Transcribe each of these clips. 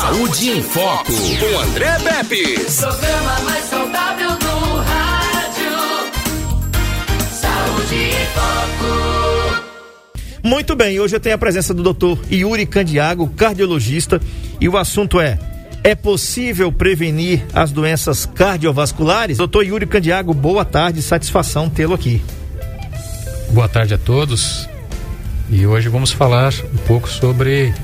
Saúde em Foco, com André Pepe. Programa mais saudável do rádio. Saúde em Foco. Muito bem, hoje eu tenho a presença do doutor Yuri Candiago, cardiologista, e o assunto é: é possível prevenir as doenças cardiovasculares? Doutor Yuri Candiago, boa tarde, satisfação tê-lo aqui. Boa tarde a todos. E hoje vamos falar um pouco sobre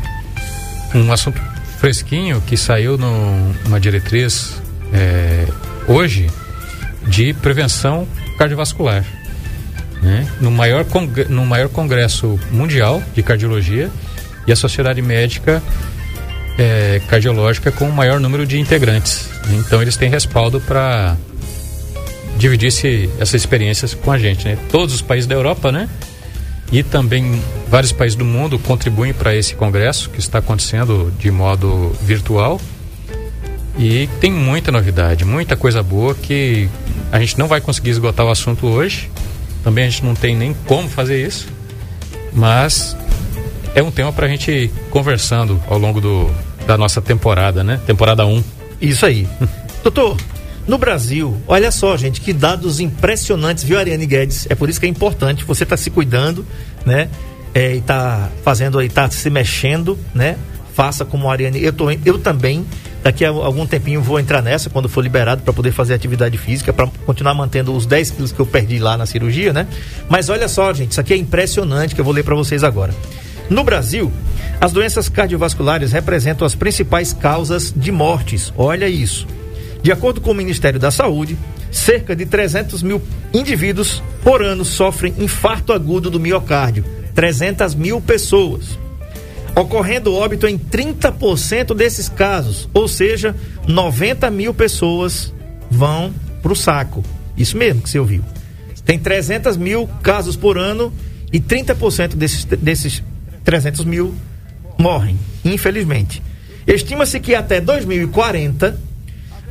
um assunto fresquinho que saiu numa diretriz é, hoje de prevenção cardiovascular. Né? No, maior no maior congresso mundial de cardiologia e a Sociedade Médica é, Cardiológica com o maior número de integrantes. Então eles têm respaldo para dividir essas experiências com a gente. Né? Todos os países da Europa, né? E também vários países do mundo contribuem para esse congresso que está acontecendo de modo virtual. E tem muita novidade, muita coisa boa que a gente não vai conseguir esgotar o assunto hoje. Também a gente não tem nem como fazer isso. Mas é um tema para a gente conversando ao longo do, da nossa temporada, né? Temporada 1. Isso aí. Doutor, no Brasil, olha só, gente, que dados impressionantes, viu, Ariane Guedes? É por isso que é importante você estar tá se cuidando, né? É, e tá fazendo aí, tá se mexendo, né? Faça como a Ariane. Eu, tô, eu também, daqui a algum tempinho, vou entrar nessa, quando for liberado, para poder fazer atividade física, para continuar mantendo os 10 quilos que eu perdi lá na cirurgia, né? Mas olha só, gente, isso aqui é impressionante que eu vou ler para vocês agora. No Brasil, as doenças cardiovasculares representam as principais causas de mortes. Olha isso. De acordo com o Ministério da Saúde, cerca de 300 mil indivíduos por ano sofrem infarto agudo do miocárdio. 300 mil pessoas. Ocorrendo óbito em 30% desses casos, ou seja, 90 mil pessoas vão para o saco. Isso mesmo que você ouviu. Tem 300 mil casos por ano e 30% desses, desses 300 mil morrem, infelizmente. Estima-se que até 2040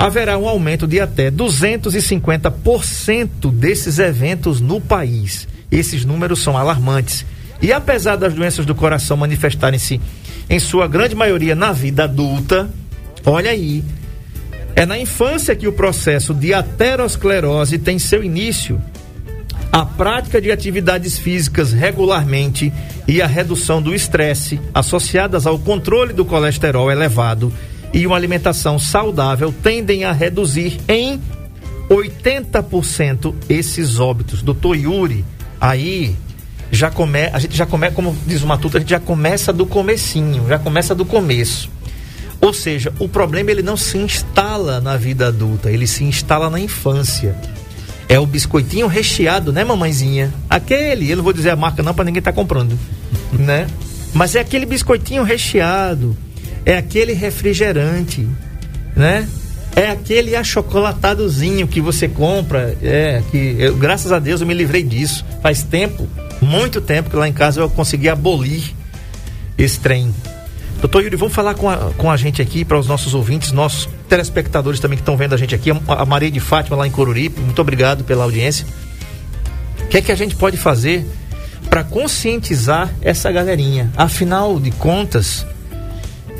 haverá um aumento de até 250% desses eventos no país. Esses números são alarmantes. E apesar das doenças do coração manifestarem-se, em sua grande maioria, na vida adulta, olha aí, é na infância que o processo de aterosclerose tem seu início. A prática de atividades físicas regularmente e a redução do estresse associadas ao controle do colesterol elevado e uma alimentação saudável tendem a reduzir em 80% esses óbitos. Doutor Yuri, aí já come, a gente já começa, como diz o Matuto, a gente já começa do comecinho, já começa do começo. Ou seja, o problema ele não se instala na vida adulta, ele se instala na infância. É o biscoitinho recheado, né, mamãezinha? Aquele, eu não vou dizer a marca não para ninguém estar tá comprando, né? Mas é aquele biscoitinho recheado é aquele refrigerante, né? É aquele achocolatadozinho que você compra, é que eu, graças a Deus eu me livrei disso. Faz tempo, muito tempo que lá em casa eu consegui abolir esse trem. Doutor Yuri, vamos falar com a, com a gente aqui, para os nossos ouvintes, nossos telespectadores também que estão vendo a gente aqui, a Maria de Fátima lá em Coruripe, muito obrigado pela audiência. O que é que a gente pode fazer para conscientizar essa galerinha? Afinal de contas,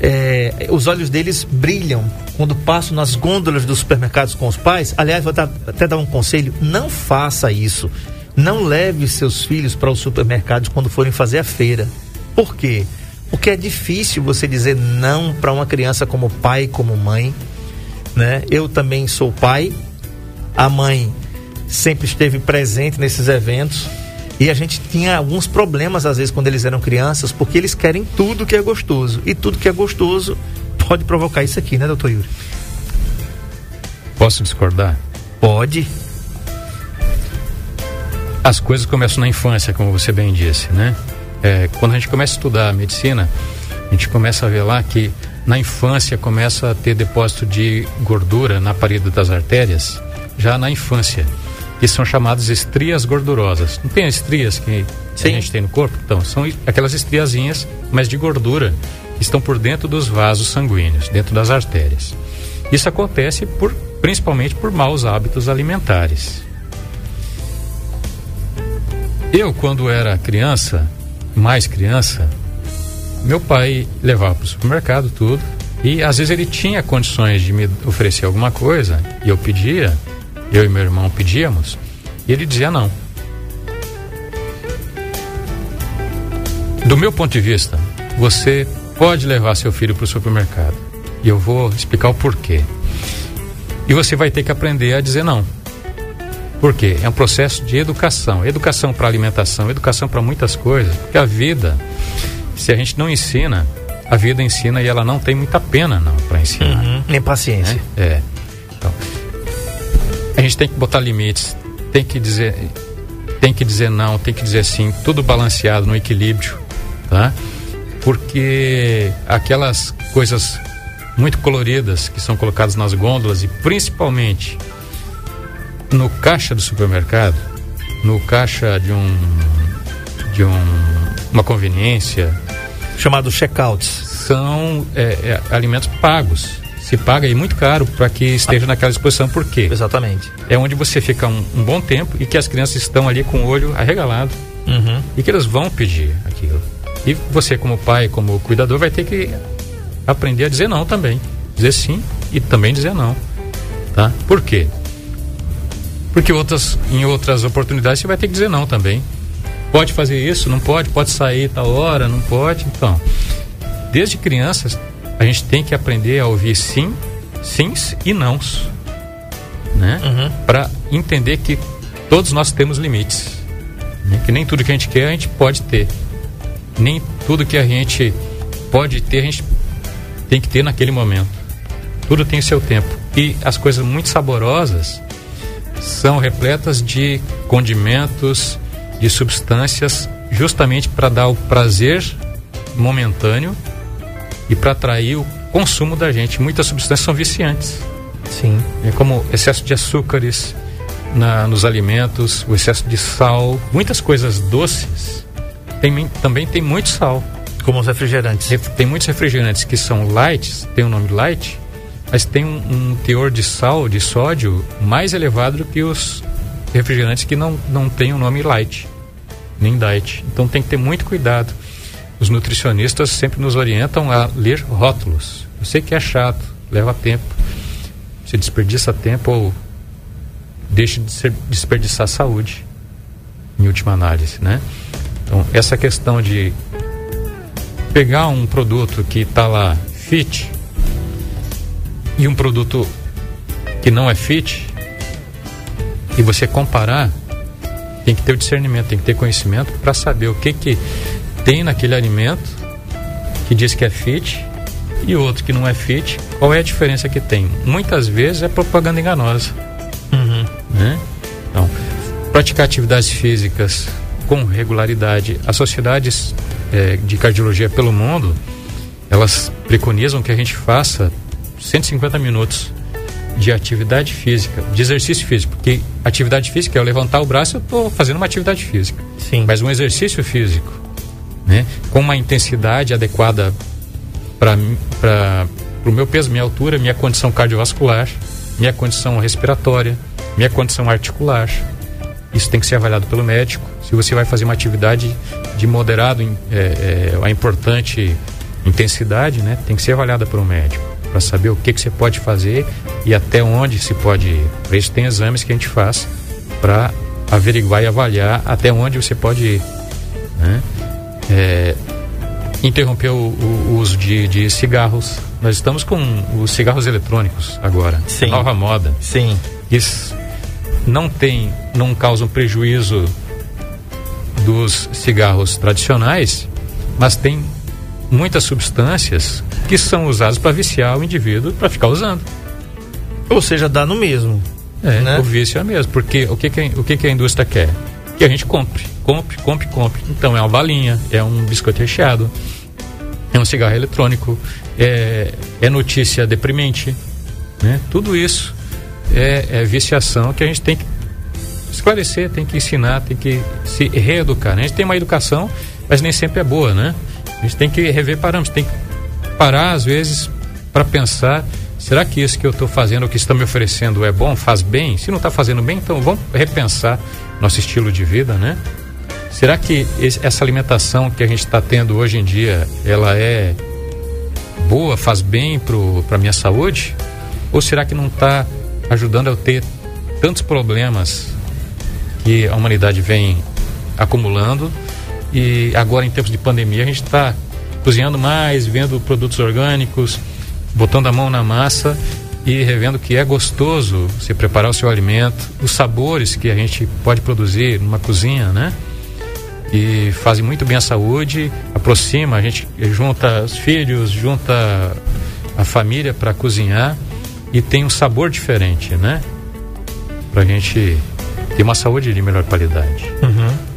é, os olhos deles brilham quando passam nas gôndolas dos supermercados com os pais. Aliás, vou dar, até dar um conselho: não faça isso. Não leve seus filhos para os supermercados quando forem fazer a feira. Por quê? Porque é difícil você dizer não para uma criança como pai, como mãe. Né? Eu também sou pai. A mãe sempre esteve presente nesses eventos. E a gente tinha alguns problemas, às vezes, quando eles eram crianças, porque eles querem tudo que é gostoso. E tudo que é gostoso pode provocar isso aqui, né, doutor Yuri? Posso discordar? Pode. As coisas começam na infância, como você bem disse, né? É, quando a gente começa a estudar a medicina, a gente começa a ver lá que na infância começa a ter depósito de gordura na parede das artérias, já na infância que são chamadas estrias gordurosas. Não tem as estrias que Sim. a gente tem no corpo? Então, são aquelas estriazinhas, mas de gordura, que estão por dentro dos vasos sanguíneos, dentro das artérias. Isso acontece por, principalmente por maus hábitos alimentares. Eu, quando era criança, mais criança, meu pai levava para o supermercado tudo E às vezes ele tinha condições de me oferecer alguma coisa e eu pedia, eu e meu irmão pedíamos, e ele dizia não. Do meu ponto de vista, você pode levar seu filho para o supermercado. E eu vou explicar o porquê. E você vai ter que aprender a dizer não. Por quê? É um processo de educação. Educação para alimentação, educação para muitas coisas. Porque a vida, se a gente não ensina, a vida ensina e ela não tem muita pena não para ensinar. Uhum. Nem paciência. Né? É. A gente tem que botar limites, tem que dizer, tem que dizer não, tem que dizer sim, tudo balanceado no equilíbrio, tá? Porque aquelas coisas muito coloridas que são colocadas nas gôndolas e principalmente no caixa do supermercado, no caixa de um de um, uma conveniência chamado checkouts são é, é, alimentos pagos se paga aí muito caro para que esteja naquela exposição. Por quê? Exatamente. É onde você fica um, um, bom tempo e que as crianças estão ali com o olho arregalado. Uhum. e que elas vão pedir aquilo. E você como pai como cuidador vai ter que aprender a dizer não também. Dizer sim e também dizer não tá? Por quê? Porque outras, em outras oportunidades você vai ter que dizer não também. Pode fazer isso, não pode, pode sair tal hora, não pode. Então, desde crianças, a gente tem que aprender a ouvir sim, sims e nãos. Né? Uhum. Para entender que todos nós temos limites. Né? Que nem tudo que a gente quer a gente pode ter. Nem tudo que a gente pode ter a gente tem que ter naquele momento. Tudo tem seu tempo. E as coisas muito saborosas são repletas de condimentos, de substâncias, justamente para dar o prazer momentâneo e para atrair o consumo da gente. Muitas substâncias são viciantes. Sim. É como excesso de açúcares na, nos alimentos, o excesso de sal, muitas coisas doces. Tem, também tem muito sal. Como os refrigerantes. Tem muitos refrigerantes que são light, tem o nome light, mas tem um, um, teor de sal, de sódio, mais elevado do que os refrigerantes que não, não têm o nome light, nem diet. Então tem que ter muito cuidado. Os nutricionistas sempre nos orientam a ler rótulos. Eu sei que é chato, leva tempo. Você desperdiça tempo ou deixa de ser, desperdiçar saúde, em última análise, né? Então, essa questão de pegar um produto que está lá fit, e um produto que não é fit, e você comparar, tem que ter o discernimento, tem que ter conhecimento para saber o que, que tem naquele alimento que diz que é fit e outro que não é fit, qual é a diferença que tem? Muitas vezes é propaganda enganosa. Uhum. Né? Então, praticar atividades físicas com regularidade. As sociedades é, de cardiologia pelo mundo, elas preconizam que a gente faça 150 minutos de atividade física, de exercício físico, porque atividade física é eu levantar o braço, eu estou fazendo uma atividade física. Sim. Mas um exercício físico, né, com uma intensidade adequada para o meu peso, minha altura, minha condição cardiovascular, minha condição respiratória, minha condição articular. Isso tem que ser avaliado pelo médico. Se você vai fazer uma atividade de moderado é, é, a importante intensidade, né, tem que ser avaliada pelo médico para saber o que, que você pode fazer e até onde se pode ir. Para isso tem exames que a gente faz para averiguar e avaliar até onde você pode ir. Né? É, interromper o, o, uso de, de, cigarros. Nós estamos com os cigarros eletrônicos agora. Sim. Nova moda. Sim. Isso não tem, não causam prejuízo dos cigarros tradicionais, mas tem muitas substâncias que são usados para viciar o indivíduo para ficar usando. Ou seja, dá no mesmo. É, né? o vício é mesmo. Porque o que, que, o que, que a indústria quer? Que a gente compre, compre, compre, compre. Então é uma balinha, é um biscoito recheado, é um cigarro eletrônico, é, é notícia deprimente. Né? Tudo isso é, é viciação que a gente tem que esclarecer, tem que ensinar, tem que se reeducar. Né? A gente tem uma educação, mas nem sempre é boa, né? A gente tem que rever parâmetros, tem que parar às vezes para pensar será que isso que eu estou fazendo, o que está me oferecendo é bom, faz bem? Se não está fazendo bem, então vamos repensar nosso estilo de vida, né? Será que esse, essa alimentação que a gente está tendo hoje em dia, ela é boa, faz bem para a minha saúde? Ou será que não está ajudando eu ter tantos problemas que a humanidade vem acumulando e agora em tempos de pandemia a gente está cozinhando mais, vendo produtos orgânicos, botando a mão na massa e revendo que é gostoso se preparar o seu alimento, os sabores que a gente pode produzir numa cozinha, né? E fazem muito bem à saúde, aproxima, a gente junta os filhos, junta a família para cozinhar e tem um sabor diferente, né? Pra gente ter uma saúde de melhor qualidade. Uhum.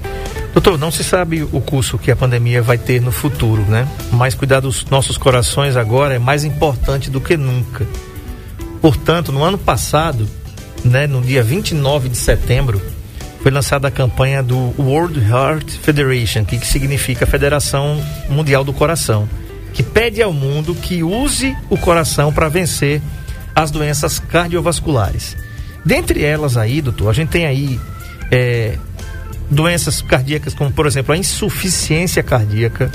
Doutor, não se sabe o curso que a pandemia vai ter no futuro, né? Mas cuidar dos nossos corações agora é mais importante do que nunca. Portanto, no ano passado, né, no dia 29 de setembro, foi lançada a campanha do World Heart Federation, que, significa Federação Mundial do Coração, que pede ao mundo que use o coração para vencer as doenças cardiovasculares. Dentre elas aí, doutor, a gente tem aí é, doenças cardíacas como, por exemplo, a insuficiência cardíaca,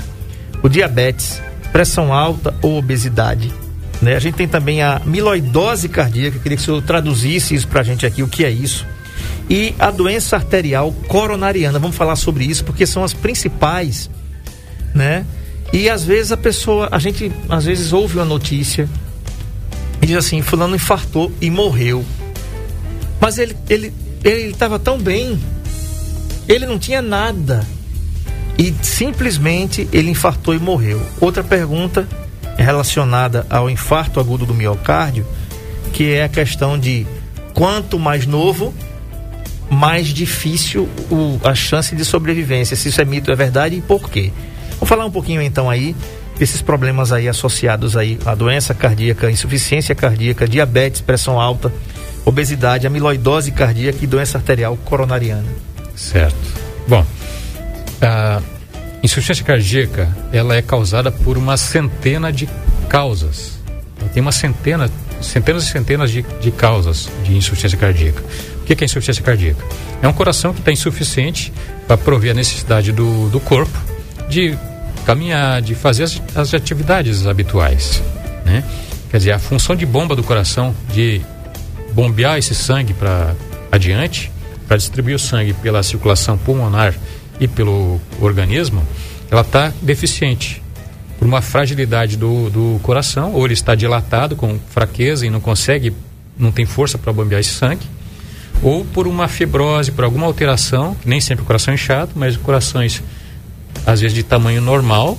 o diabetes, pressão alta ou obesidade, né? A gente tem também a miloidose cardíaca, queria que o senhor traduzisse isso para a gente aqui, o que é isso. E a doença arterial coronariana, vamos falar sobre isso, porque são as principais, né? E às vezes a pessoa, a gente às vezes ouve uma notícia e diz assim, fulano infartou e morreu. Mas ele ele ele estava tão bem, ele não tinha nada e simplesmente ele infartou e morreu. Outra pergunta relacionada ao infarto agudo do miocárdio, que é a questão de quanto mais novo, mais difícil o, a chance de sobrevivência. Se isso é mito, é verdade e por quê? Vamos falar um pouquinho então aí desses problemas aí associados aí à doença cardíaca, insuficiência cardíaca, diabetes, pressão alta, obesidade, amiloidose cardíaca e doença arterial coronariana. Certo. Bom, a Insuficiência cardíaca, ela é causada por uma centena de causas. Tem uma centena, centenas e centenas de, de causas de insuficiência cardíaca. O que é insuficiência cardíaca? É um coração que está insuficiente para prover a necessidade do, do corpo de caminhar, de fazer as, as atividades habituais. Né? Quer dizer, a função de bomba do coração, de bombear esse sangue para adiante, para distribuir o sangue pela circulação pulmonar e pelo organismo, ela está deficiente por uma fragilidade do, do coração, ou ele está dilatado com fraqueza e não consegue, não tem força para bombear esse sangue, ou por uma fibrose, por alguma alteração, nem sempre o coração é inchado, mas corações às vezes de tamanho normal,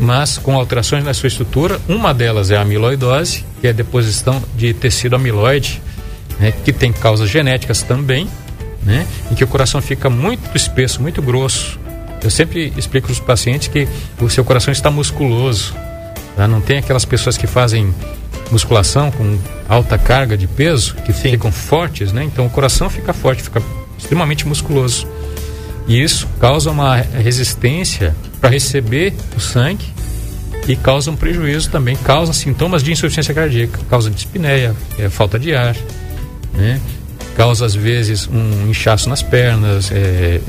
mas com alterações na sua estrutura. Uma delas é a amiloidose, que é a deposição de tecido amiloide, né, que tem causas genéticas também, né? Em que o coração fica muito espesso, muito grosso. Eu sempre explico para os pacientes que o seu coração está musculoso. Tá? Não tem aquelas pessoas que fazem musculação com alta carga de peso, que Sim. ficam fortes, né? Então o coração fica forte, fica extremamente musculoso. E isso causa uma resistência para receber o sangue e causa um prejuízo também, causa sintomas de insuficiência cardíaca, causa dispneia, é, falta de ar, né? Causa às vezes um inchaço nas pernas, é,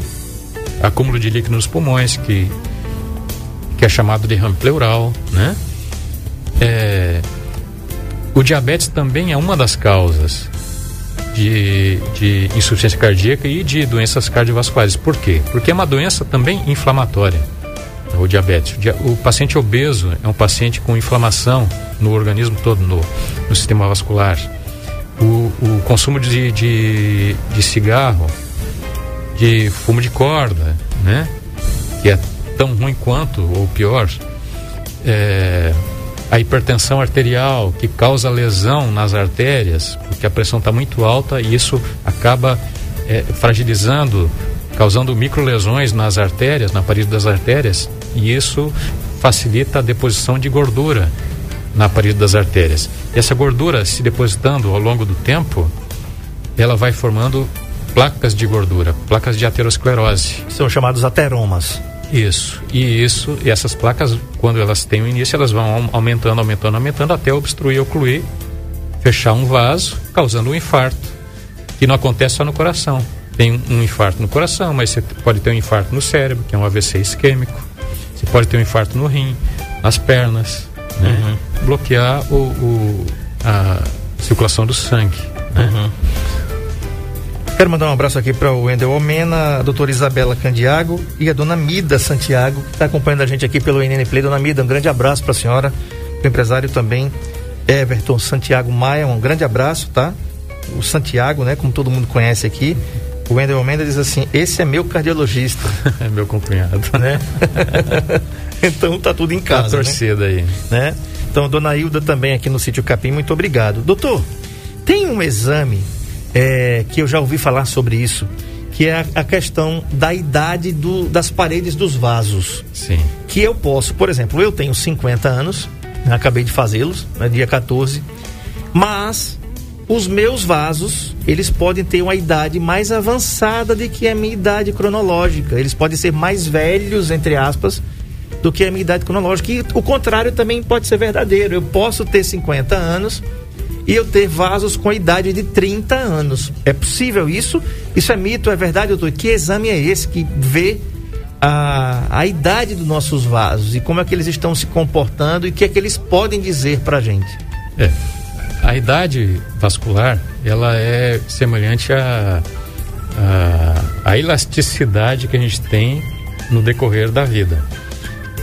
acúmulo de líquido nos pulmões, que, que é chamado de ramo pleural, né? É, o diabetes também é uma das causas de, de insuficiência cardíaca e de doenças cardiovasculares. Por quê? Porque é uma doença também inflamatória, o diabetes. O paciente obeso é um paciente com inflamação no organismo todo, no, no sistema vascular o, o consumo de, de, de cigarro, de fumo de corda, né? Que é tão ruim quanto, ou pior, é, a hipertensão arterial, que causa lesão nas artérias, porque a pressão está muito alta e isso acaba é, fragilizando, causando microlesões nas artérias, na parede das artérias, e isso facilita a deposição de gordura na parede das artérias. E essa gordura se depositando ao longo do tempo, ela vai formando placas de gordura, placas de aterosclerose. São chamados ateromas. Isso. E isso, e essas placas, quando elas têm o início, elas vão aumentando, aumentando, aumentando até obstruir, ocluir, fechar um vaso, causando um infarto, que não acontece só no coração. Tem um infarto no coração, mas você pode ter um infarto no cérebro, que é um AVC isquêmico. Você pode ter um infarto no rim, nas pernas, né? Bloquear o, o- a circulação do sangue. né? Quero mandar um abraço aqui para o Wendel Almena, a doutora Isabela Candiago e a dona Mida Santiago, que está acompanhando a gente aqui pelo NN Play. Dona Mida, um grande abraço para a senhora, o empresário também, Everton Santiago Maia, um grande abraço, tá? O Santiago, né, como todo mundo conhece aqui. O Wendel Almena diz assim: esse é meu cardiologista, É meu companheiro. né? então tá tudo em Tá a casa, né? torcida aí. né? Então, dona Hilda também aqui no sítio Capim, muito obrigado. Doutor, tem um exame é, que eu já ouvi falar sobre isso, que é a, a questão da idade do- das paredes dos vasos. Sim. Que eu posso, por exemplo, eu tenho 50 anos, né, acabei de fazê-los, né, dia 14, mas os meus vasos, eles podem ter uma idade mais avançada do que a minha idade cronológica. Eles podem ser mais velhos, entre aspas, do que a minha idade cronológica. E o contrário também pode ser verdadeiro. Eu posso ter 50 anos e eu ter vasos com a idade de 30 anos. É possível isso? Isso é mito, é verdade, doutor? Que exame é esse que vê a, a idade dos nossos vasos e como é que eles estão se comportando e o que é que eles podem dizer pra gente? É. A idade vascular, ela é semelhante à à- à elasticidade que a gente tem no decorrer da vida.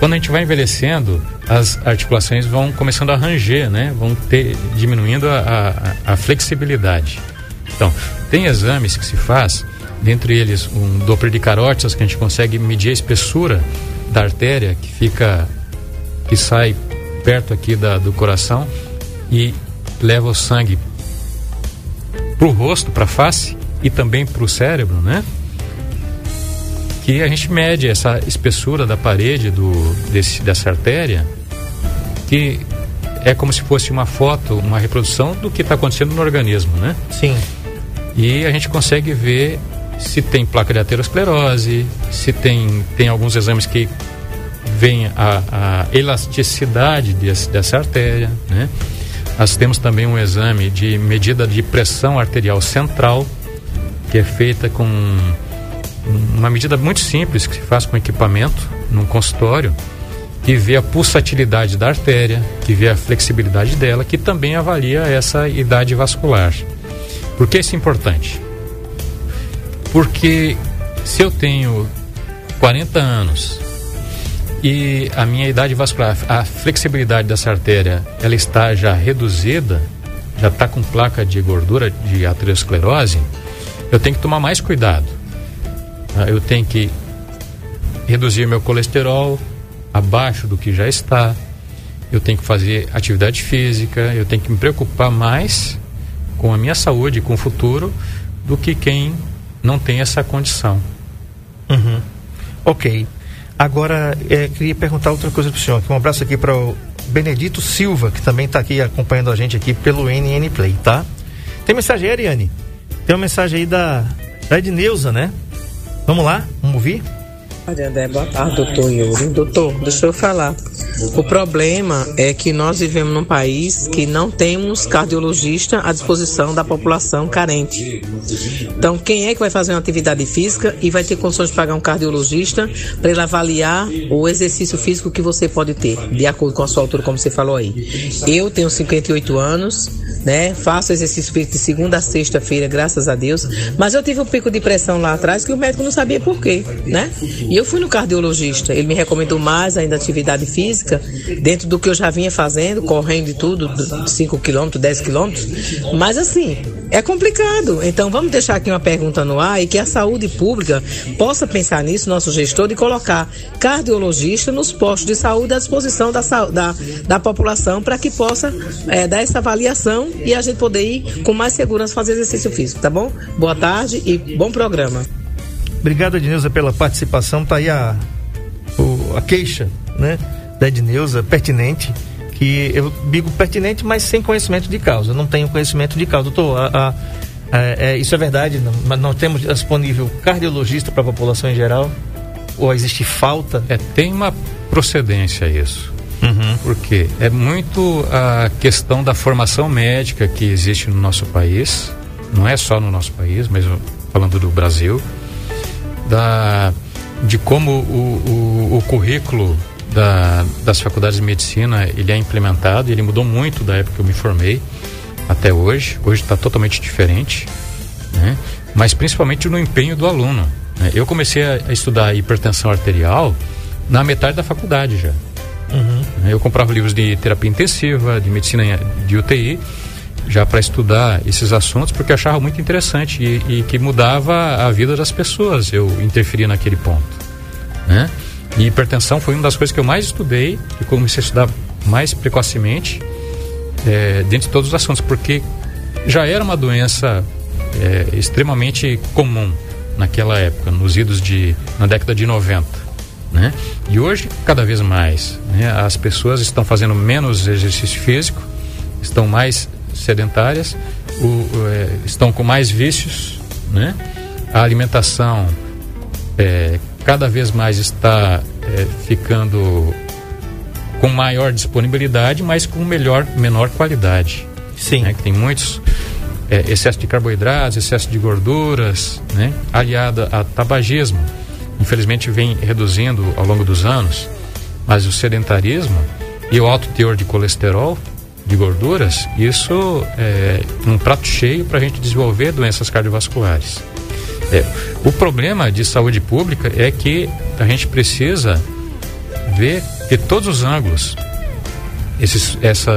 Quando a gente vai envelhecendo, as articulações vão começando a ranger, né? Vão ter, diminuindo a, a- a flexibilidade. Então, tem exames que se faz, dentre eles um Doppler de carótidas, que a gente consegue medir a espessura da artéria que fica que sai perto aqui da, do coração e leva o sangue para o rosto, para a face e também para o cérebro, né? Que a gente mede essa espessura da parede do, desse, dessa artéria, que é como se fosse uma foto, uma reprodução do que está acontecendo no organismo, né? Sim. E a gente consegue ver se tem placa de aterosclerose, se tem, tem alguns exames que veem a, a elasticidade desse, dessa artéria, né? Nós temos também um exame de medida de pressão arterial central, que é feita com uma medida muito simples que se faz com equipamento num consultório, que vê a pulsatilidade da artéria, que vê a flexibilidade dela, que também avalia essa idade vascular. Por que isso é importante? Porque se eu tenho 40 anos e a minha idade vascular, a flexibilidade dessa artéria, ela está já reduzida, já está com placa de gordura de aterosclerose, eu tenho que tomar mais cuidado. Ah, Eu tenho que reduzir meu colesterol abaixo do que já está. Eu tenho que fazer atividade física, eu tenho que me preocupar mais com a minha saúde, com o futuro, do que quem não tem essa condição. Uhum. Ok. Agora, é, queria perguntar outra coisa pro senhor. aqui. Um abraço aqui para o Benedito Silva, que também está aqui acompanhando a gente aqui pelo NN Play, tá? Tem mensagem aí, Ariane? Tem uma mensagem aí da, da Edneuza, né? Vamos lá? Vamos ouvir? André, boa tarde, doutor Yuri. Doutor, deixa eu falar. O problema é que nós vivemos num país que não temos cardiologista à disposição da população carente. Então, quem é que vai fazer uma atividade física e vai ter condições de pagar um cardiologista para ele avaliar o exercício físico que você pode ter, de acordo com a sua altura, como você falou aí? Eu tenho 58 anos, né? Faço exercício físico de segunda a sexta-feira, graças a Deus. Mas eu tive um pico de pressão lá atrás que o médico não sabia por quê, né? E eu fui no cardiologista. Ele me recomendou mais ainda atividade física, dentro do que eu já vinha fazendo, correndo e tudo, 5 quilômetros, 10 quilômetros. Mas assim, é complicado. Então vamos deixar aqui uma pergunta no ar e que a saúde pública possa pensar nisso, nosso gestor, de colocar cardiologista nos postos de saúde à disposição da, da, da população para que possa eh, dar essa avaliação e a gente poder ir com mais segurança fazer exercício físico, tá bom? Boa tarde e bom programa. Obrigado, Edneuza, pela participação. Tá aí a, o- a queixa, né? Da Edneuza, pertinente. Que eu digo pertinente, mas sem conhecimento de causa. Eu não tenho conhecimento de causa. Doutor, a- a- é, é, isso é verdade, mas não temos disponível cardiologista para a população em geral? Ou existe falta? É, tem uma procedência isso. Uhum. Porque é muito a questão da formação médica que existe no nosso país, não é só no nosso país, mas falando do Brasil, da, de como o, o, o currículo da, das faculdades de medicina ele é implementado, ele mudou muito da época que eu me formei até hoje. Hoje está totalmente diferente, né? mas principalmente no empenho do aluno. Né? Eu comecei a, a, estudar hipertensão arterial na metade da faculdade já. Uhum. Eu comprava livros de terapia intensiva, de medicina de UTI, já para estudar esses assuntos, porque achava muito interessante e, e, que mudava a vida das pessoas. Eu interferia naquele ponto. Né? E hipertensão foi uma das coisas que eu mais estudei e comecei a estudar mais precocemente é, dentro de todos os assuntos, porque já era uma doença é, extremamente comum naquela época, nos idos de na década de 90, né? E hoje cada vez mais, né? As pessoas estão fazendo menos exercício físico, estão mais sedentárias, o, o, é, estão com mais vícios, né? A alimentação é, cada vez mais está é, ficando com maior disponibilidade, mas com melhor, menor qualidade. Sim. Né? Que tem muitos é, excesso de carboidratos, excesso de gorduras, né? aliada a tabagismo. Infelizmente vem reduzindo ao longo dos anos, mas o sedentarismo e o alto teor de colesterol, de gorduras, isso é um prato cheio para a gente desenvolver doenças cardiovasculares. É, o problema de saúde pública é que a gente precisa ver de todos os ângulos esses, essa,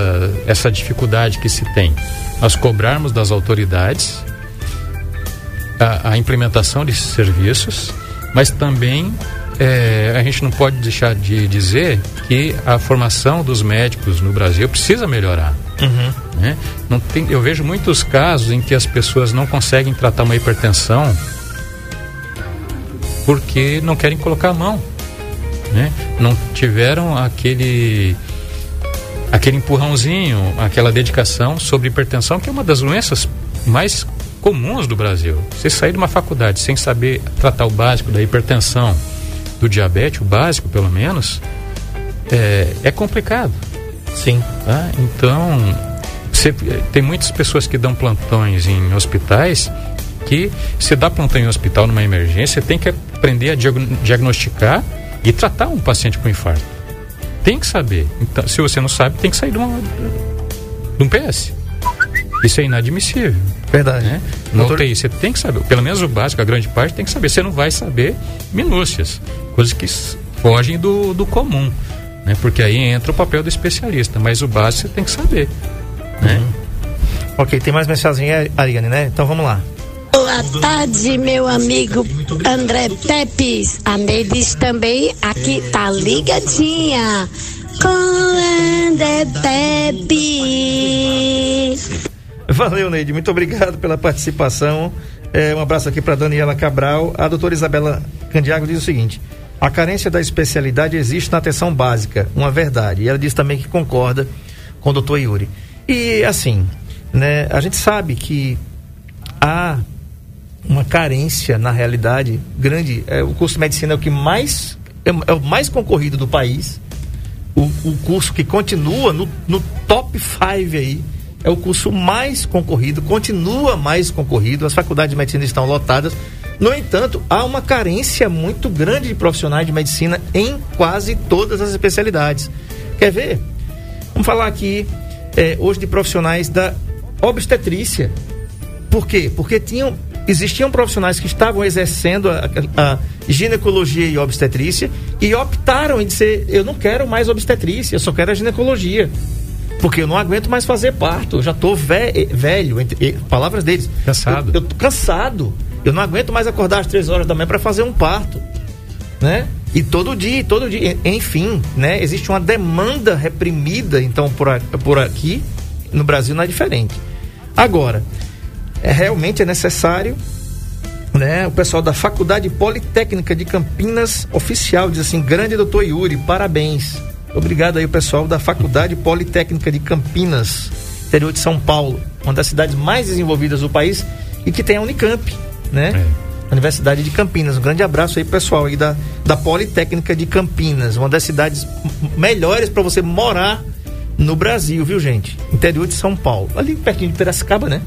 essa dificuldade que se tem. Nós cobrarmos das autoridades a, a implementação desses serviços, mas também é, a gente não pode deixar de dizer que a formação dos médicos no Brasil precisa melhorar. Uhum. Né? Não tem, eu vejo muitos casos em que as pessoas não conseguem tratar uma hipertensão porque não querem colocar a mão né? Não tiveram aquele aquele empurrãozinho, aquela dedicação sobre hipertensão, que é uma das doenças mais comuns do Brasil. Você sair de uma faculdade sem saber tratar o básico da hipertensão, do diabetes, o básico pelo menos, é, é complicado. Sim. Tá? Então, você, tem muitas pessoas que dão plantões em hospitais que você dá plantão em hospital numa emergência, você tem que aprender a diagnosticar e tratar um paciente com infarto. Tem que saber. Então, se você não sabe, tem que sair de, uma, de um PS. Isso é inadmissível. Verdade. Né? No Doutor... UTI, você tem que saber, pelo menos o básico, a grande parte tem que saber. Você não vai saber minúcias, coisas que fogem do, do comum. Né? Porque aí entra o papel do especialista, mas o básico você tem que saber. Né? Uhum. Ok, tem mais mensagem, Ariane, né? Então vamos lá. Boa tarde, meu amigo André Pepes. A Neide também aqui tá ligadinha com André Pepes. Valeu, Neide. Muito obrigado pela participação. É, um abraço aqui para Daniela Cabral. A doutora Isabela Candiago diz o seguinte: a carência da especialidade existe na atenção básica, uma verdade. E ela diz também que concorda com o doutor Yuri. E assim, né, a gente sabe que há uma carência, na realidade, grande. É, o curso de medicina é o que mais é, é o mais concorrido do país. O, o curso que continua no, no top 5 aí é o curso mais concorrido, continua mais concorrido. As faculdades de medicina estão lotadas. No entanto, há uma carência muito grande de profissionais de medicina em quase todas as especialidades. Quer ver? Vamos falar aqui é, hoje de profissionais da obstetrícia. Por quê? Porque tinham existiam profissionais que estavam exercendo a, a, ginecologia e obstetrícia e optaram em dizer: eu não quero mais obstetrícia, eu só quero a ginecologia. Porque eu não aguento mais fazer parto, eu já estou ve velho, entre, palavras deles. Cansado. Eu, eu tô cansado. Eu não aguento mais acordar às três horas da manhã para fazer um parto. Né? E todo dia, todo dia, enfim, né? Existe uma demanda reprimida, então, por, por aqui, no Brasil não é diferente. Agora, é, realmente é necessário. Né? O pessoal da Faculdade Politécnica de Campinas, oficial, diz assim: grande doutor Yuri, parabéns. Obrigado aí, pessoal da Faculdade Politécnica de Campinas, interior de São Paulo, uma das cidades mais desenvolvidas do país e que tem a Unicamp, né? É. Universidade de Campinas. Um grande abraço aí, pessoal, aí da, da Politécnica de Campinas, uma das cidades melhores para você morar no Brasil, viu, gente? Interior de São Paulo. Ali pertinho de Piracicaba, né?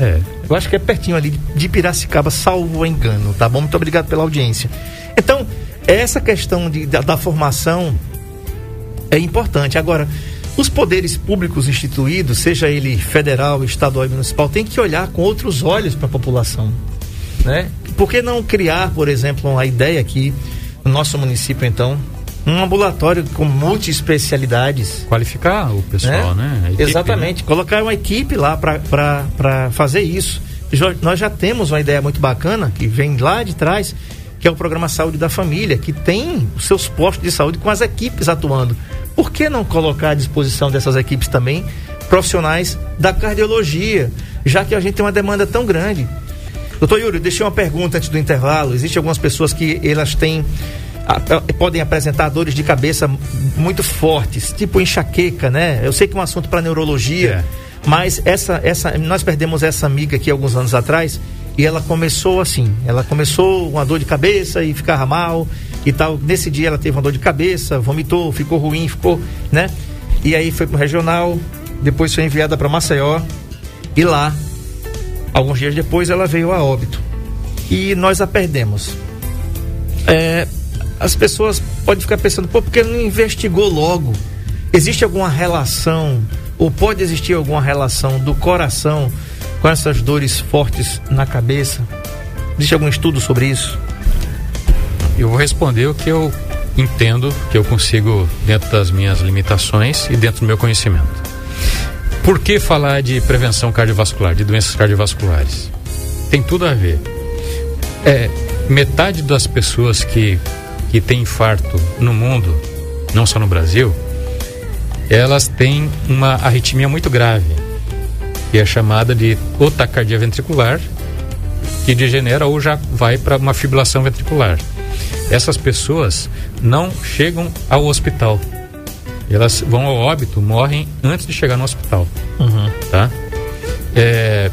É. Eu acho que é pertinho ali de Piracicaba, salvo engano, tá bom? Muito obrigado pela audiência. Então, essa questão de, da, da formação é importante. Agora, os poderes públicos instituídos, seja ele federal, estadual e municipal, tem que olhar com outros olhos para a população. Né? Por que não criar, por exemplo, uma ideia aqui no nosso município, então, um ambulatório com multi-especialidades? Qualificar o pessoal, né? né? Equipe, Exatamente. Né? Colocar uma equipe lá para fazer isso. Já, nós já temos uma ideia muito bacana, que vem lá de trás, que é o programa Saúde da Família, que tem os seus postos de saúde com as equipes atuando. Por que não colocar à disposição dessas equipes também profissionais da cardiologia, já que a gente tem uma demanda tão grande? Doutor Yuri, deixei uma pergunta antes do intervalo. Existem algumas pessoas que elas têm podem apresentar dores de cabeça muito fortes, tipo enxaqueca, né? Eu sei que é um assunto para neurologia, é. mas essa, essa, nós perdemos essa amiga aqui alguns anos atrás e ela começou assim, ela começou uma dor de cabeça e ficava mal e tal. Nesse dia ela teve uma dor de cabeça, vomitou, ficou ruim, ficou, né? E aí foi pro regional, depois foi enviada para Maceió e lá, alguns dias depois, ela veio a óbito. E nós a perdemos. É, as pessoas podem ficar pensando, pô, porque não investigou logo? Existe alguma relação, ou pode existir alguma relação do coração com essas dores fortes na cabeça? Existe algum estudo sobre isso? Eu vou responder o que eu entendo, que eu consigo dentro das minhas limitações e dentro do meu conhecimento. Por que falar de prevenção cardiovascular, de doenças cardiovasculares? Tem tudo a ver. É, metade das pessoas que, que têm infarto no mundo, não só no Brasil, elas têm uma arritmia muito grave que é chamada de otacardia ventricular, que degenera ou já vai para uma fibrilação ventricular. Essas pessoas não chegam ao hospital. Elas vão ao óbito, morrem antes de chegar no hospital. Uhum. Tá? É,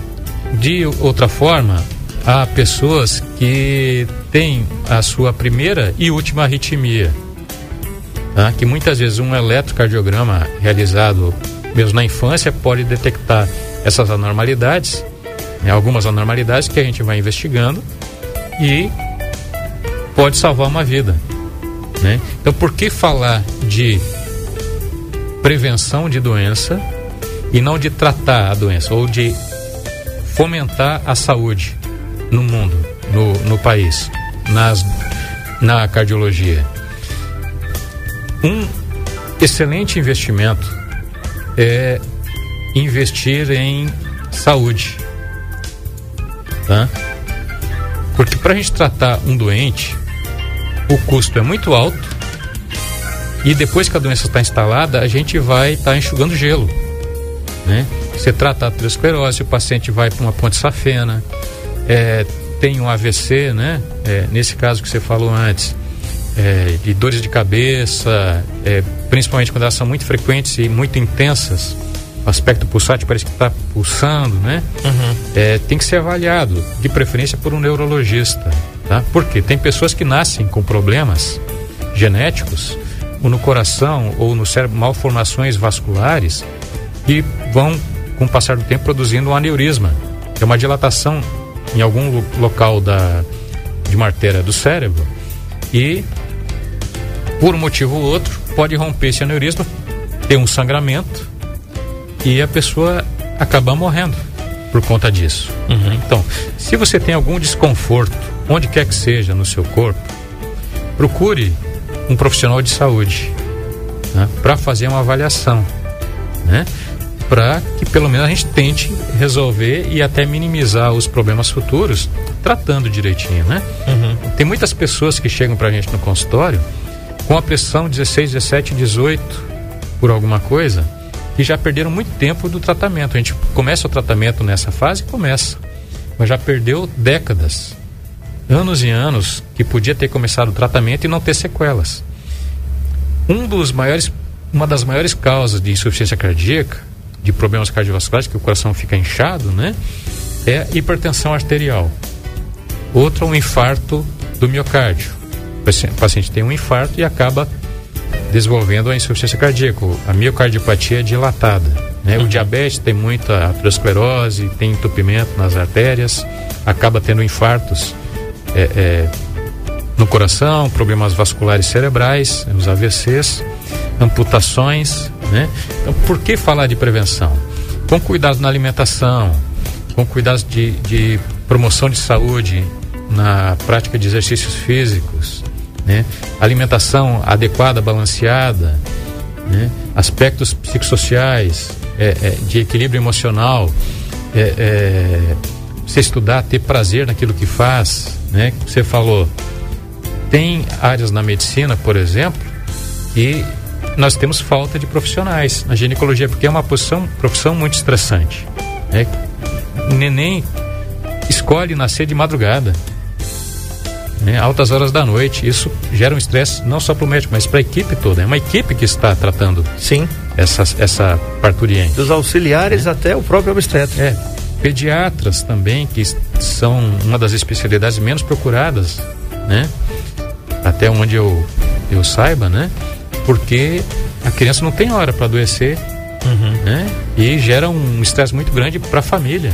de outra forma, há pessoas que têm a sua primeira e última arritmia. Tá? Que muitas vezes um eletrocardiograma realizado mesmo na infância pode detectar essas anormalidades, né, algumas anormalidades que a gente vai investigando e pode salvar uma vida. Né? Então, por que falar de prevenção de doença e não de tratar a doença ou de fomentar a saúde no mundo, no, no país, nas, na cardiologia? Um excelente investimento é investir em saúde. Tá? Porque para a gente tratar um doente, o custo é muito alto e depois que a doença está instalada, a gente vai estar tá enxugando gelo. Né? Você trata a aterosclerose, o paciente vai para uma ponte safena, é, tem um AVC, né? É, nesse caso que você falou antes, é, de dores de cabeça, é, principalmente quando elas são muito frequentes e muito intensas, aspecto pulsante parece que está pulsando, né? Uhum. É, tem que ser avaliado, de preferência por um neurologista, tá? Porque tem pessoas que nascem com problemas genéticos, ou no coração, ou no cérebro, malformações vasculares, que vão, com o passar do tempo, produzindo um aneurisma, é uma dilatação em algum local da, de uma artéria do cérebro, e, por um motivo ou outro, pode romper esse aneurisma, ter um sangramento, e a pessoa acaba morrendo por conta disso. Uhum. Então, se você tem algum desconforto, onde quer que seja no seu corpo, procure um profissional de saúde né, para fazer uma avaliação, né, para que pelo menos a gente tente resolver e até minimizar os problemas futuros, tratando direitinho, né? Uhum. Tem muitas pessoas que chegam para a gente no consultório com a pressão 16, 17, 18 por alguma coisa que já perderam muito tempo do tratamento. A gente começa o tratamento nessa fase, começa, mas já perdeu décadas, anos e anos que podia ter começado o tratamento e não ter sequelas. Um dos maiores, uma das maiores causas de insuficiência cardíaca, de problemas cardiovasculares, que o coração fica inchado, né, é hipertensão arterial. Outro é um infarto do miocárdio. O paciente tem um infarto e acaba desenvolvendo a insuficiência cardíaca, a miocardiopatia dilatada. Né? Uhum. O diabetes tem muita aterosclerose, tem entupimento nas artérias, acaba tendo infartos é, é, no coração, problemas vasculares cerebrais, os AVCs. amputações, né? Então, por que falar de prevenção? Com cuidado na alimentação, com cuidados de, de promoção de saúde na prática de exercícios físicos, né? alimentação adequada, balanceada, né? aspectos psicossociais, é, é, de equilíbrio emocional, é, é, você estudar, ter prazer naquilo que faz, né? Você falou, tem áreas na medicina, por exemplo, e nós temos falta de profissionais na ginecologia, porque é uma profissão, profissão muito estressante. Né? Neném escolhe nascer de madrugada, né? altas horas da noite. Isso gera um estresse não só para o médico, mas para a equipe toda. É uma equipe que está tratando Sim. essa, essa parturiente. Dos auxiliares até o próprio obstetra. É, pediatras também, que são uma das especialidades menos procuradas, né? Até onde eu, eu saiba, né? Porque a criança não tem hora para adoecer, né? E gera um estresse muito grande para a família,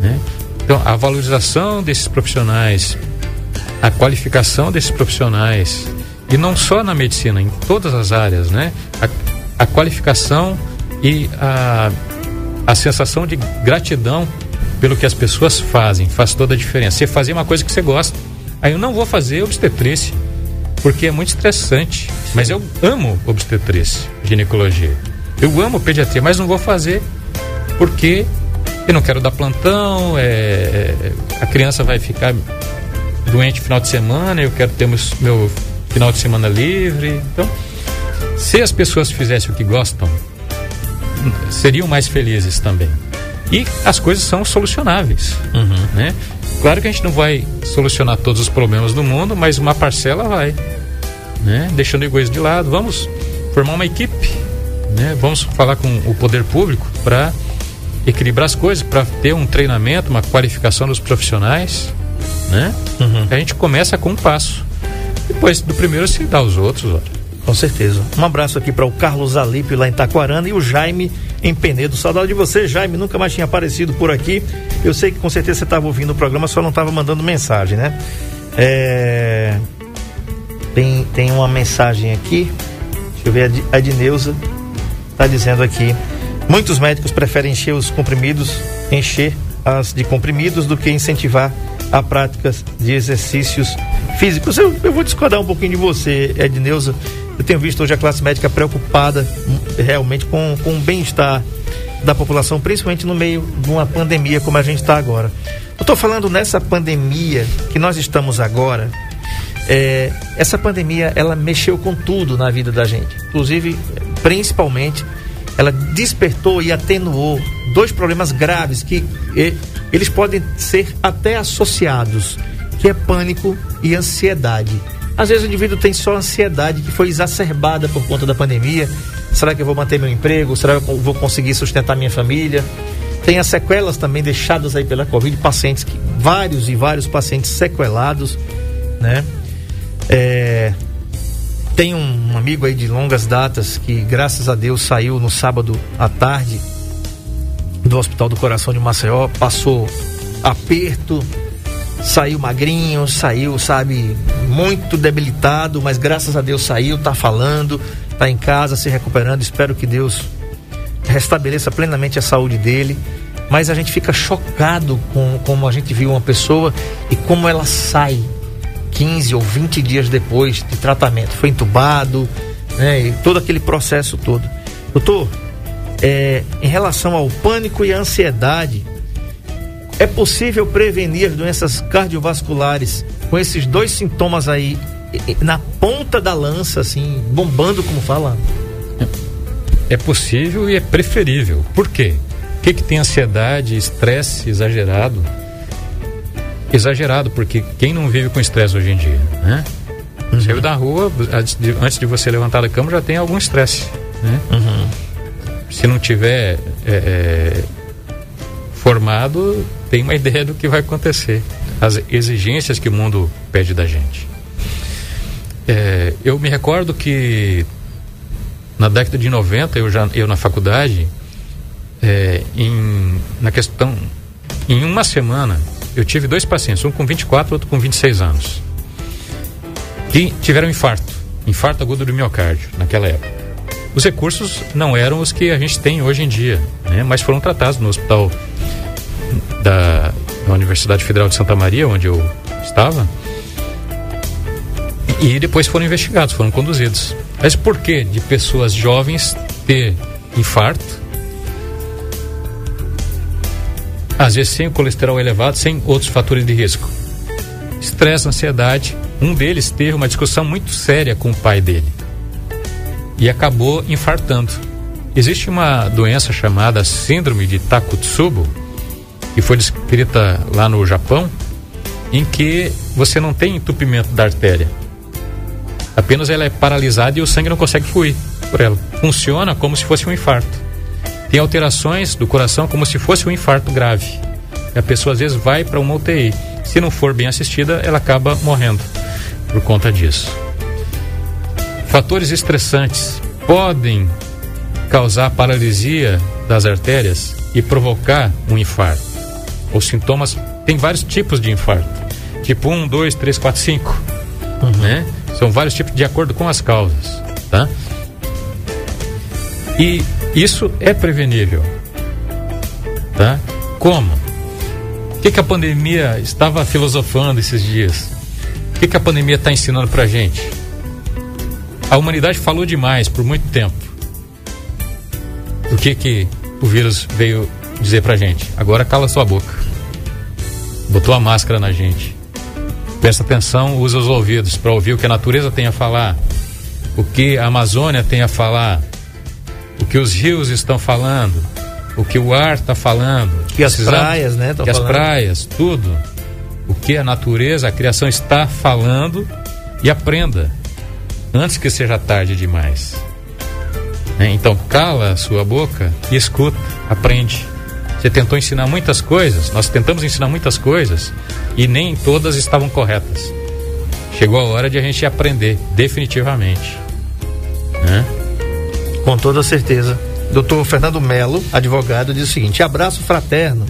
né? Então, a valorização desses profissionais, a qualificação desses profissionais, e não só na medicina, em todas as áreas, né? A, a qualificação e a a sensação de gratidão pelo que as pessoas fazem faz toda a diferença. Você fazer uma coisa que você gosta. Aí eu não vou fazer obstetrícia, porque é muito estressante. Mas eu amo obstetrícia, ginecologia. Eu amo pediatria, mas não vou fazer porque eu não quero dar plantão, é, é, a criança vai ficar doente final de semana, eu quero ter meu final de semana livre. Então, se as pessoas fizessem o que gostam, seriam mais felizes também. E as coisas são solucionáveis, Uhum. né? Claro que a gente não vai solucionar todos os problemas do mundo, mas uma parcela vai, né? Deixando o egoísmo de lado, vamos formar uma equipe, né? Vamos falar com o poder público para equilibrar as coisas, para ter um treinamento, uma qualificação dos profissionais, né? Uhum. A gente começa com um passo. Depois do primeiro se dá os outros, olha. Com certeza. Um abraço aqui para o Carlos Alípio lá em Taquarana e o Jaime em Penedo. Saudade de você, Jaime. Nunca mais tinha aparecido por aqui. Eu sei que com certeza você estava ouvindo o programa, só não estava mandando mensagem, né? É... Tem, tem uma mensagem aqui. Deixa eu ver. A Edneuza está dizendo aqui. Muitos médicos preferem encher os comprimidos, encher as de comprimidos do que incentivar a práticas de exercícios físicos. Eu, eu vou discordar um pouquinho de você, Edneuza. Eu tenho visto hoje a classe médica preocupada hum, realmente com, com o bem-estar da população, principalmente no meio de uma pandemia como a gente está agora. Eu estou falando nessa pandemia que nós estamos agora. é, essa pandemia ela mexeu com tudo na vida da gente, inclusive, principalmente, ela despertou e atenuou dois problemas graves que eles podem ser até associados, que é pânico e ansiedade. Às vezes o indivíduo tem só ansiedade que foi exacerbada por conta da pandemia. Será que eu vou manter meu emprego? Será que eu vou conseguir sustentar minha família? Tem as sequelas também deixadas aí pela Covid, pacientes que vários e vários pacientes sequelados, né? É, tem um amigo aí de longas datas que, graças a Deus, saiu no sábado à tarde do Hospital do Coração de Maceió, passou aperto, saiu magrinho, saiu, sabe, muito debilitado, mas graças a Deus saiu, tá falando, tá em casa, se recuperando. Espero que Deus restabeleça plenamente a saúde dele. Mas a gente fica chocado com como a gente viu uma pessoa e como ela sai 15 ou 20 dias depois de tratamento. Foi entubado, né? E todo aquele processo todo. Doutor, é, em relação ao pânico e à ansiedade, é possível prevenir as doenças cardiovasculares com esses dois sintomas aí na ponta da lança, assim, bombando, como fala? É possível e é preferível. Por quê? O que, que tem ansiedade, estresse exagerado? Exagerado, porque quem não vive com estresse hoje em dia, né? Saiu da rua, antes de, antes de você levantar da cama já tem algum estresse, né? Se não tiver é, é, formado, tem uma ideia do que vai acontecer. As exigências que o mundo pede da gente. É, eu me recordo que na década de 90, eu já eu na faculdade, é, em, na questão, em uma semana, eu tive dois pacientes, um com 24 outro com 26 anos, que tiveram infarto, infarto agudo do miocárdio, naquela época. Os recursos não eram os que a gente tem hoje em dia, né? mas foram tratados no hospital da, da Universidade Federal de Santa Maria, onde eu estava, e depois foram investigados, foram conduzidos. Mas por que de pessoas jovens ter infarto? Às vezes sem o colesterol elevado, sem outros fatores de risco. Estresse, ansiedade. Um deles teve uma discussão muito séria com o pai dele e acabou infartando. Existe uma doença chamada Síndrome de Takotsubo, que foi descrita lá no Japão, em que você não tem entupimento da artéria. Apenas ela é paralisada e o sangue não consegue fluir por ela. Funciona como se fosse um infarto. Tem alterações do coração como se fosse um infarto grave. E a pessoa às vezes vai para uma UTI. Se não for bem assistida, ela acaba morrendo por conta disso. Fatores estressantes podem causar paralisia das artérias e provocar um infarto. Os sintomas tem vários tipos de infarto. Tipo 1, 2, 3, 4, 5. Né? São vários tipos de acordo com as causas. Tá? E isso é prevenível. Tá? Como? O que, que a pandemia estava filosofando esses dias? O que, que a pandemia está ensinando pra gente? A humanidade falou demais por muito tempo. O que que o vírus veio dizer pra gente? Agora cala sua boca. Botou a máscara na gente. Presta atenção, usa os ouvidos para ouvir o que a natureza tem a falar, o que a Amazônia tem a falar, o que os rios estão falando, o que o ar está falando. E as praias, né? E as praias, tudo. O que a natureza, a criação está falando e aprenda antes que seja tarde demais. Né? Então cala a sua boca e escuta, aprende. Você tentou ensinar muitas coisas, nós tentamos ensinar muitas coisas e nem todas estavam corretas. Chegou a hora de a gente aprender, definitivamente. Né? Com toda certeza. Doutor Fernando Melo, advogado, diz o seguinte: abraço fraterno,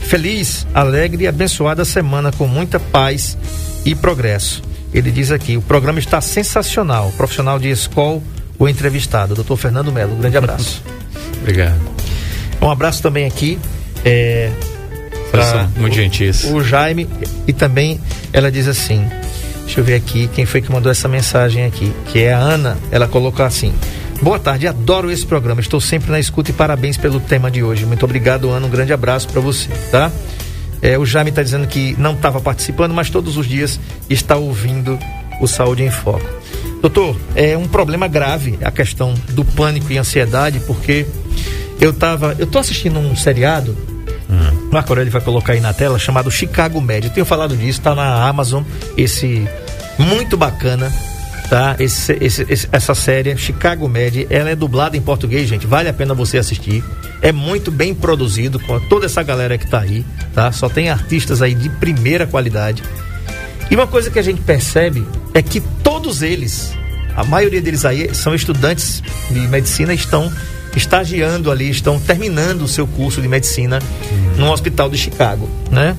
feliz, alegre e abençoada semana com muita paz e progresso. Ele diz aqui: o programa está sensacional. Profissional de escola, o entrevistado, doutor Fernando Melo. Um grande abraço. Obrigado. Um abraço também aqui. É, pra muito gentis. O Jaime e também ela diz assim: deixa eu ver aqui quem foi que mandou essa mensagem aqui, que é a Ana. Ela colocou assim: Boa tarde, adoro esse programa. Estou sempre na escuta e parabéns pelo tema de hoje. Muito obrigado, Ana. Um grande abraço para você, tá? É, o Jaime está dizendo que não estava participando, mas todos os dias está ouvindo o Saúde em Foco. Doutor, é um problema grave a questão do pânico e ansiedade, porque eu tava, eu tô assistindo um seriado, hum. Marco Aurélio vai colocar aí na tela, chamado Chicago Med. Eu tenho falado disso, está na Amazon, esse muito bacana, tá? Esse, esse, esse, essa série, Chicago Med, ela é dublada em português, gente, vale a pena você assistir. É muito bem produzido com toda essa galera que está aí, tá? Só tem artistas aí de primeira qualidade. E uma coisa que a gente percebe é que todos eles, a maioria deles aí são estudantes de medicina, estão estagiando ali, estão terminando o seu curso de medicina uhum. no hospital de Chicago, né?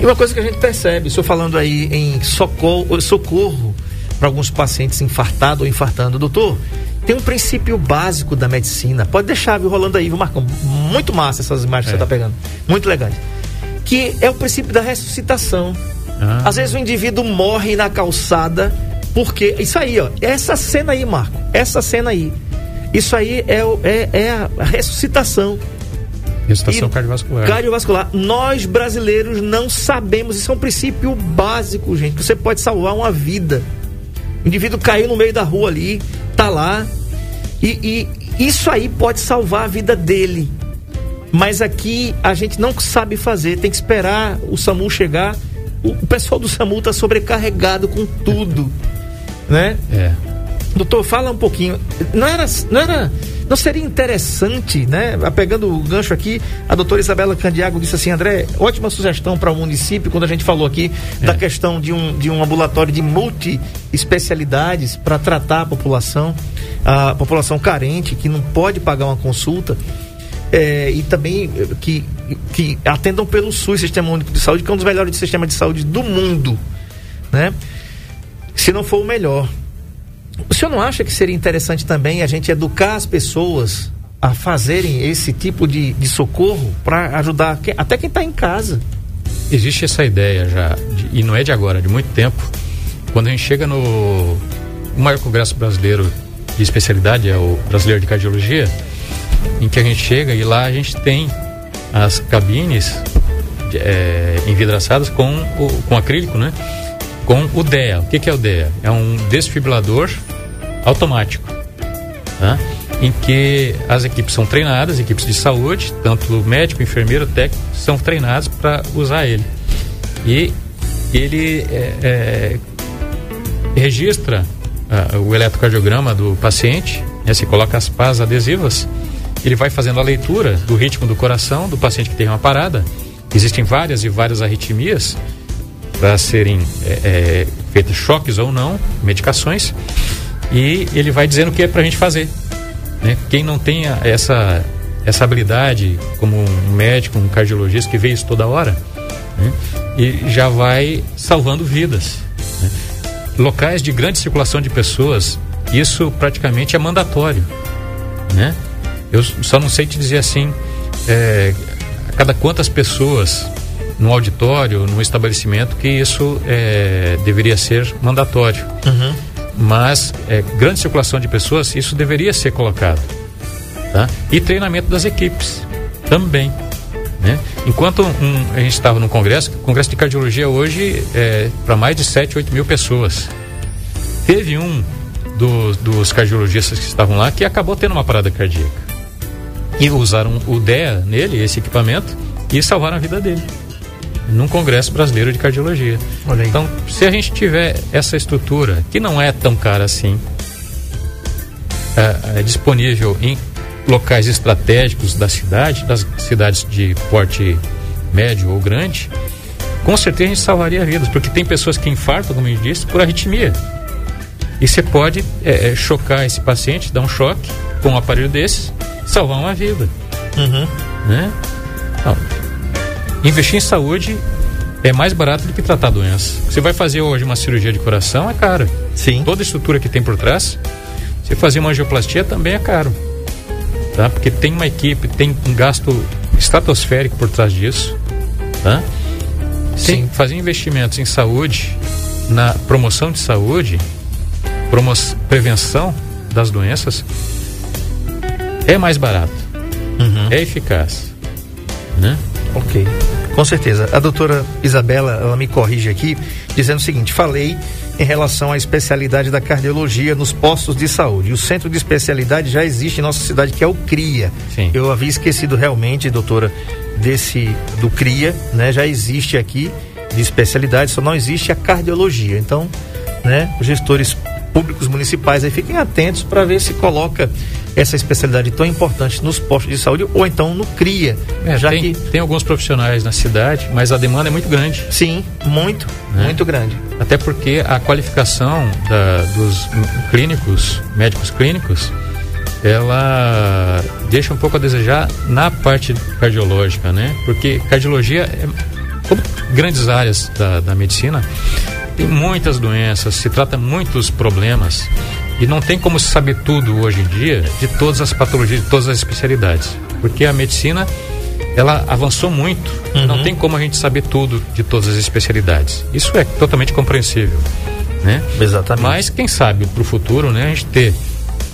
E uma coisa que a gente percebe, estou falando aí em socorro, socorro para alguns pacientes infartados ou infartando, doutor, tem um princípio básico da medicina. Pode deixar, viu, rolando aí, viu, Marcão? Muito massa essas imagens é. que você está pegando. Muito legais. Que é o princípio da ressuscitação. Ah. Às vezes o indivíduo morre na calçada porque. Isso aí, ó. Essa cena aí, Marco. Essa cena aí. Isso aí é, é, é a ressuscitação. Ressuscitação e cardiovascular. Cardiovascular. Nós brasileiros não sabemos. Isso é um princípio básico, gente. Você pode salvar uma vida. O indivíduo caiu no meio da rua ali, tá lá. E, e isso aí pode salvar a vida dele. Mas aqui a gente não sabe fazer, tem que esperar o SAMU chegar. O, o pessoal do SAMU tá sobrecarregado com tudo, né? É. Doutor, fala um pouquinho. Não era, não era não seria interessante, né? Pegando o gancho aqui, a doutora Isabela Candiago disse assim, André, ótima sugestão para o município, quando a gente falou aqui é. da questão de um, de um ambulatório de multi-especialidades para tratar a população, a população carente, que não pode pagar uma consulta. É, e também eh, que, que atendam pelo SUS, Sistema Único de Saúde, que é um dos melhores sistemas de saúde do mundo, né? Se não for o melhor. O senhor não acha que seria interessante também a gente educar as pessoas a fazerem esse tipo de, de socorro para ajudar quem- até quem está em casa? Existe essa ideia já, de- e não é de agora, de muito tempo. Quando a gente chega no maior congresso brasileiro de especialidade, é o brasileiro de cardiologia, em que a gente chega e lá a gente tem as cabines é, envidraçadas com, o, com acrílico, né? Com o DEA. O que, que é o DEA? É um desfibrilador automático, tá? em que as equipes são treinadas, equipes de saúde, tanto médico, enfermeiro, técnico, são treinados para usar ele. E ele é, é, registra ah, o eletrocardiograma do paciente, né, se coloca as pás adesivas, ele vai fazendo a leitura do ritmo do coração do paciente que tem uma parada. Existem várias e várias arritmias para serem é, é, feitas choques ou não, medicações, e ele vai dizendo o que é para a gente fazer. né? Quem não tem essa, essa habilidade, como um médico, um cardiologista que vê isso toda hora, né? e já vai salvando vidas. né? Locais de grande circulação de pessoas, isso praticamente é mandatório. Né? Eu só não sei te dizer assim, é, a cada quantas pessoas no auditório, no estabelecimento, que isso é, deveria ser mandatório. Mas é, grande circulação de pessoas, isso deveria ser colocado. Tá? E treinamento das equipes também. Né? Enquanto um- a gente estava no congresso, congresso de cardiologia hoje é para mais de 7, 8 mil pessoas. Teve um do- dos cardiologistas que estavam lá que acabou tendo uma parada cardíaca. E usaram o DEA nele, esse equipamento, e salvaram a vida dele. Num congresso brasileiro de cardiologia. Então, se a gente tiver essa estrutura, que não é tão cara assim, é, é disponível em locais estratégicos da cidade, das cidades de porte médio ou grande, com certeza a gente salvaria vidas, porque tem pessoas que infartam, como eu disse, por arritmia. E você pode é, é, chocar esse paciente, dar um choque com um aparelho desses, salvar uma vida. Né? Então, investir em saúde é mais barato do que tratar doença. Você vai fazer hoje uma cirurgia de coração, é caro. Sim. Toda a estrutura que tem por trás. Você fazer uma angioplastia também é caro. Tá? Porque tem uma equipe, tem um gasto estratosférico por trás disso. Tá? Tem, Sim. fazer investimentos em saúde, na promoção de saúde, promo prevenção das doenças, é mais barato. É eficaz. Ok, com certeza. A doutora Isabela, ela me corrige aqui, dizendo o seguinte: falei em relação à especialidade da cardiologia nos postos de saúde. O centro de especialidade já existe em nossa cidade, que é o CRIA. Sim. Eu havia esquecido realmente, doutora, desse do CRIA, né? Já existe aqui de especialidade, só não existe a cardiologia. Então, né, os gestores públicos municipais aí fiquem atentos para ver se coloca essa especialidade tão importante nos postos de saúde ou então no CRIA, É, já tem, que tem alguns profissionais na cidade, mas a demanda é muito grande. Sim, muito, Né? muito grande. Até porque a qualificação da- dos clínicos, médicos clínicos, ela deixa um pouco a desejar na parte cardiológica, né? Porque cardiologia, é, como grandes áreas da, da medicina, tem muitas doenças, se trata muitos problemas e não tem como se saber tudo hoje em dia de todas as patologias, de todas as especialidades, porque a medicina ela avançou muito, não tem como a gente saber tudo de todas as especialidades. Isso é totalmente compreensível, né? Exatamente. Mas quem sabe para o futuro, né, a gente ter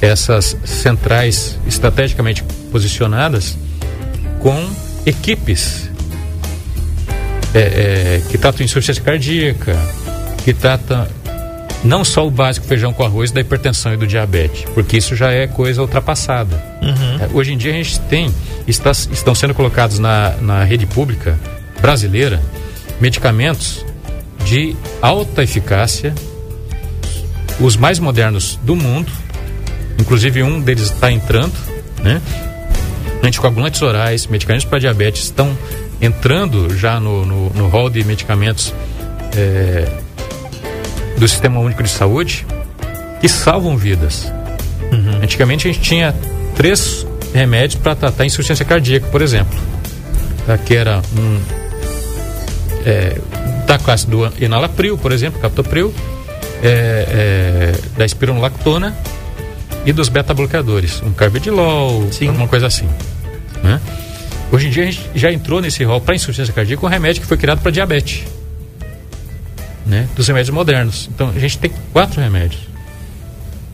essas centrais estrategicamente posicionadas com equipes é, é, que tratam insuficiência cardíaca, que tratam não só o básico feijão com arroz da hipertensão e do diabetes, porque isso já é coisa ultrapassada. É, Hoje em dia a gente tem, está, estão sendo colocados na, na rede pública brasileira medicamentos de alta eficácia, os mais modernos do mundo, inclusive um deles está entrando, né? Anticoagulantes orais, medicamentos para diabetes estão entrando já no, no, no hall de medicamentos é, do Sistema Único de Saúde que salvam vidas. Antigamente a gente tinha três remédios para tratar insuficiência cardíaca, por exemplo, tá? que era um é, da classe do enalapril, por exemplo, captopril, é, é, da espironolactona e dos beta-bloqueadores, um carbidilol, Sim. alguma coisa assim. Né? Hoje em dia a gente já entrou nesse rol para insuficiência cardíaca com um remédio que foi criado para diabetes, né? dos remédios modernos. Então a gente tem quatro remédios.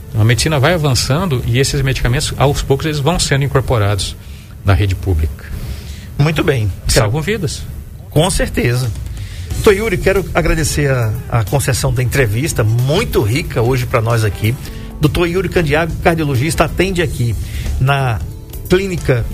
Então, a medicina vai avançando e esses medicamentos, aos poucos, eles vão sendo incorporados na rede pública. Muito bem. Salvam vidas. Com certeza. Doutor Yuri, quero agradecer a, a concessão da entrevista, muito rica hoje para nós aqui. Doutor Yuri Candiago, cardiologista, atende aqui na clínica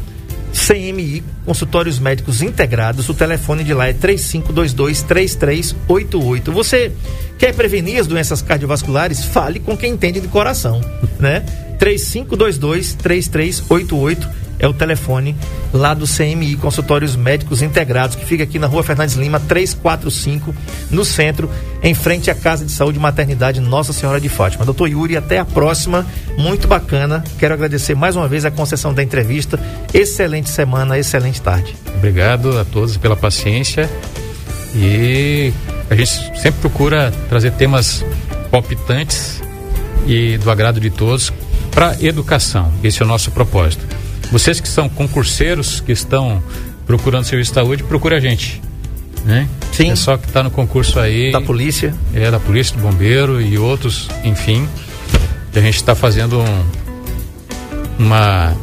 CMI, consultórios médicos integrados. O telefone de lá é 3522-3388. Você quer prevenir as doenças cardiovasculares? Fale com quem entende de coração, né? 3522-3388 é o telefone lá do CMI, Consultórios Médicos Integrados, que fica aqui na rua Fernandes Lima, 345, no centro, em frente à Casa de Saúde e Maternidade Nossa Senhora de Fátima. Doutor Yuri, até a próxima. Muito bacana. Quero agradecer mais uma vez a concessão da entrevista. Excelente semana, excelente tarde. Obrigado a todos pela paciência e a gente sempre procura trazer temas palpitantes e do agrado de todos para educação. Esse é o nosso propósito. Vocês que são concurseiros, que estão procurando serviço de saúde, procure a gente. Né? Sim. É só que está no concurso aí. Da polícia. É, da polícia, do bombeiro e outros, enfim. a gente está fazendo um- uma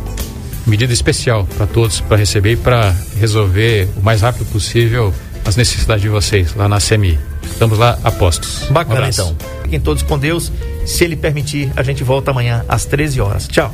medida especial para todos, para receber e para resolver o mais rápido possível as necessidades de vocês lá na CMI. Estamos lá a postos. Um Bacana, abraço. então. Fiquem todos com Deus. Se Ele permitir, a gente volta amanhã às 13 horas. Tchau.